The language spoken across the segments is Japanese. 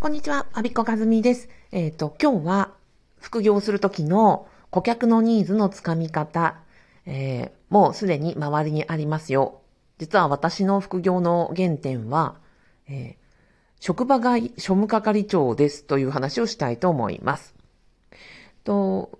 こんにちは、アビコカズミです。えっ、ー、と、今日は副業するときの顧客のニーズのつかみ方、えー、もうすでに周りにありますよ。実は私の副業の原点は、えー、職場外庶務係長ですという話をしたいと思います。と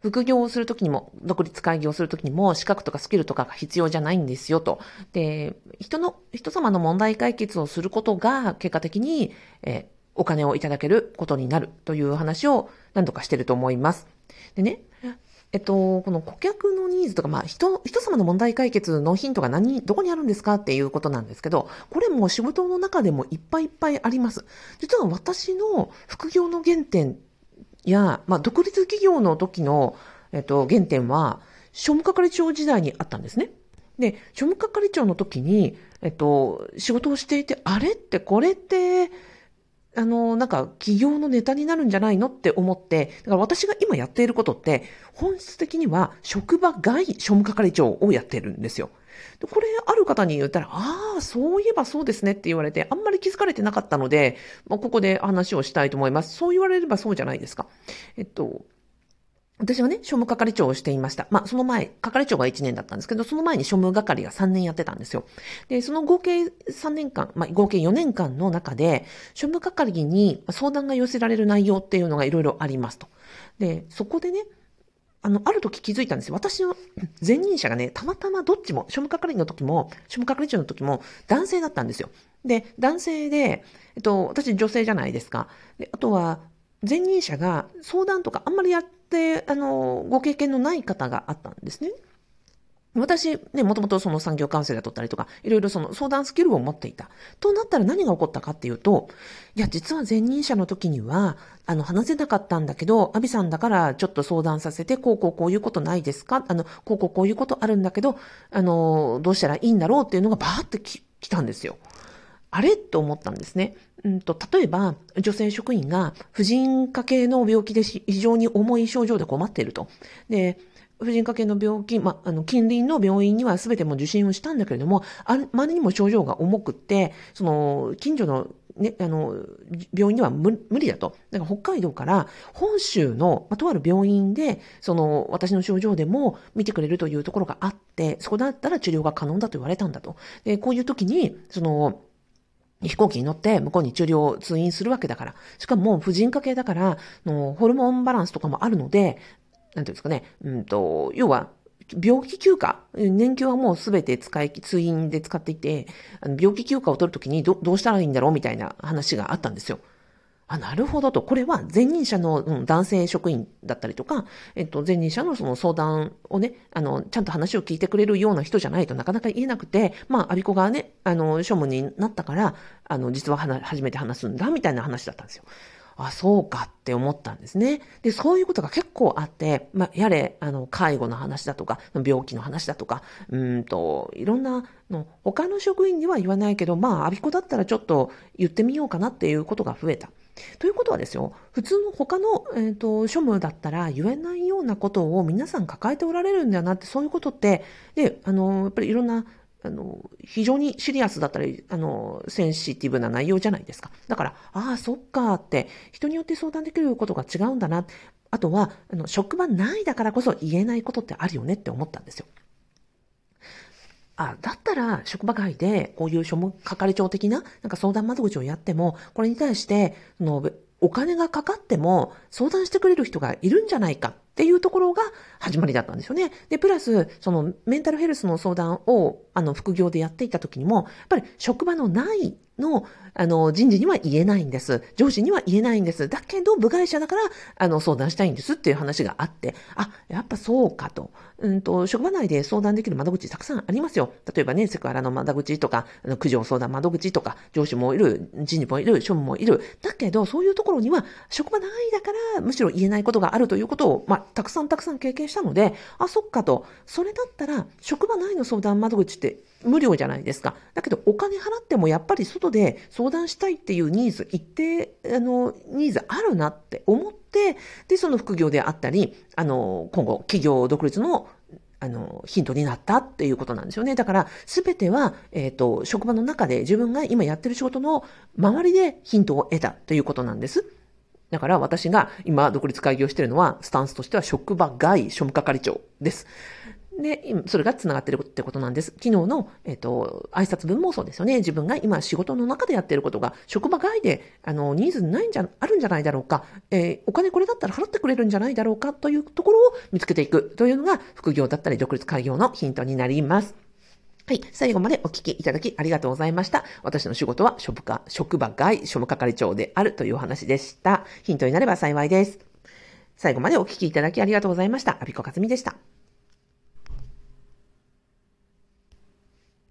副業をするときにも、独立会議をするときにも、資格とかスキルとかが必要じゃないんですよと。で、人の、人様の問題解決をすることが、結果的に、え、お金をいただけることになるという話を何度かしてると思います。でね、えっと、この顧客のニーズとか、まあ、人、人様の問題解決のヒントが何、どこにあるんですかっていうことなんですけど、これも仕事の中でもいっぱいいっぱいあります。実は私の副業の原点や、まあ、独立企業の時の、えっと、原点は、庶務係長時代にあったんですね。で、庶務係長の時に、えっと、仕事をしていて、あれってこれって、あの、なんか、企業のネタになるんじゃないのって思って、だから私が今やっていることって、本質的には職場外庶務係長をやってるんですよ。これ、ある方に言ったら、ああ、そういえばそうですねって言われて、あんまり気づかれてなかったので、まあ、ここで話をしたいと思います。そう言われればそうじゃないですか。えっと、私はね、庶務係長をしていました。まあ、その前、係長が1年だったんですけど、その前に庶務係が3年やってたんですよ。で、その合計3年間、まあ、合計4年間の中で、庶務係に相談が寄せられる内容っていうのがいろいろありますと。で、そこでね、あの、ある時気づいたんですよ。私の前任者がね、たまたまどっちも、庶務係の時も、庶務係長の時も男性だったんですよ。で、男性で、えっと、私女性じゃないですか。で、あとは、前任者が相談とかあんまりやって、あの、ご経験のない方があったんですね。私、ね、もともとその産業カウンセラー取ったりとか、いろいろその相談スキルを持っていた。となったら何が起こったかっていうと、いや、実は前任者の時には、あの、話せなかったんだけど、アビさんだからちょっと相談させて、こうこうこういうことないですか？あの、こうこうこういうことあるんだけど、あの、どうしたらいいんだろうっていうのがバーってき来たんですよ。あれ？と思ったんですね。うんと、例えば、女性職員が婦人科系の病気で非常に重い症状で困っていると。で、婦人科系の病気、まあ、の、近隣の病院には全ても受診をしたんだけれども、あまりにも症状が重くって、その、近所のね、あの、病院では無理だと。だから北海道から本州の、ま、とある病院で、その、私の症状でも見てくれるというところがあって、そこだったら治療が可能だと言われたんだと。で、こういう時に、その、飛行機に乗って向こうに治療、通院するわけだから。しかも婦人科系だから、のホルモンバランスとかもあるので、なんていうんですかね、うんと、要は、病気休暇、年休はもうすべて使い、通院で使っていて、病気休暇を取るときにどどうしたらいいんだろうみたいな話があったんですよ。あ、なるほどと。これは前任者の、うん、男性職員だったりとか、えっと、前任者のその相談をね、あの、ちゃんと話を聞いてくれるような人じゃないとなかなか言えなくて、まあ、アビコがね、あの、庶務になったから、あの、実は初めて話すんだ、みたいな話だったんですよ。あ、そうかって思ったんですね。で、そういうことが結構あって、まあ、やれ、あの、介護の話だとか、病気の話だとか、うんと、いろんなの、他の職員には言わないけど、まあ、アビコだったらちょっと言ってみようかなっていうことが増えた。ということはですよ、普通の他の、えーと、庶務だったら言えないようなことを皆さん抱えておられるんだなって、そういうことって、で、あの、やっぱりいろんなあの、非常にシリアスだったり、あの、センシティブな内容じゃないですか。だから、ああ、そっかって、人によって相談できることが違うんだな。あとは、あの、職場内だからこそ言えないことってあるよねって思ったんですよ。あ、だったら、職場外で、こういう庶務係長的な、なんか相談窓口をやっても、これに対して、その、お金がかかっても、相談してくれる人がいるんじゃないかっていうところが始まりだったんですよね。で、プラス、そのメンタルヘルスの相談を、あの、副業でやっていた時にも、やっぱり職場のないの、あの、人事には言えないんです。上司には言えないんです。だけど、部外者だから、あの、相談したいんですっていう話があって、あ、やっぱそうかと。うんと、職場内で相談できる窓口たくさんありますよ。例えばね、セクハラの窓口とか、あの、苦情相談窓口とか、上司もいる、人事もいる、庶務もいる。だけど、そういうところには、職場内だから、むしろ言えないことがあるということを、まあ、たくさんたくさん経験したので、あ、そっかと。それだったら、職場内の相談窓口って無料じゃないですか。だけどお金払ってもやっぱり外で相談したいっていうニーズ、一定、あの、ニーズあるなって思って、で、その副業であったり、あの、今後、企業独立のあの、ヒントになったっていうことなんですよね。だから、すべては、えっ、ー、と、職場の中で自分が今やってる仕事の周りでヒントを得たということなんです。だから私が今独立開業してるのは、スタンスとしては職場外庶務係長です。で、それが繋がってるってことなんです。昨日の、えっ、ー、と、挨拶文もそうですよね。自分が今仕事の中でやってることが、職場外で、あの、ニーズないんじゃ、あるんじゃないだろうか。えー、お金これだったら払ってくれるんじゃないだろうかというところを見つけていくというのが、副業だったり独立開業のヒントになります。はい。最後までお聞きいただきありがとうございました。私の仕事は職場、職場外、庶務係長であるというお話でした。ヒントになれば幸いです。最後までお聞きいただきありがとうございました。アビコカズミでした。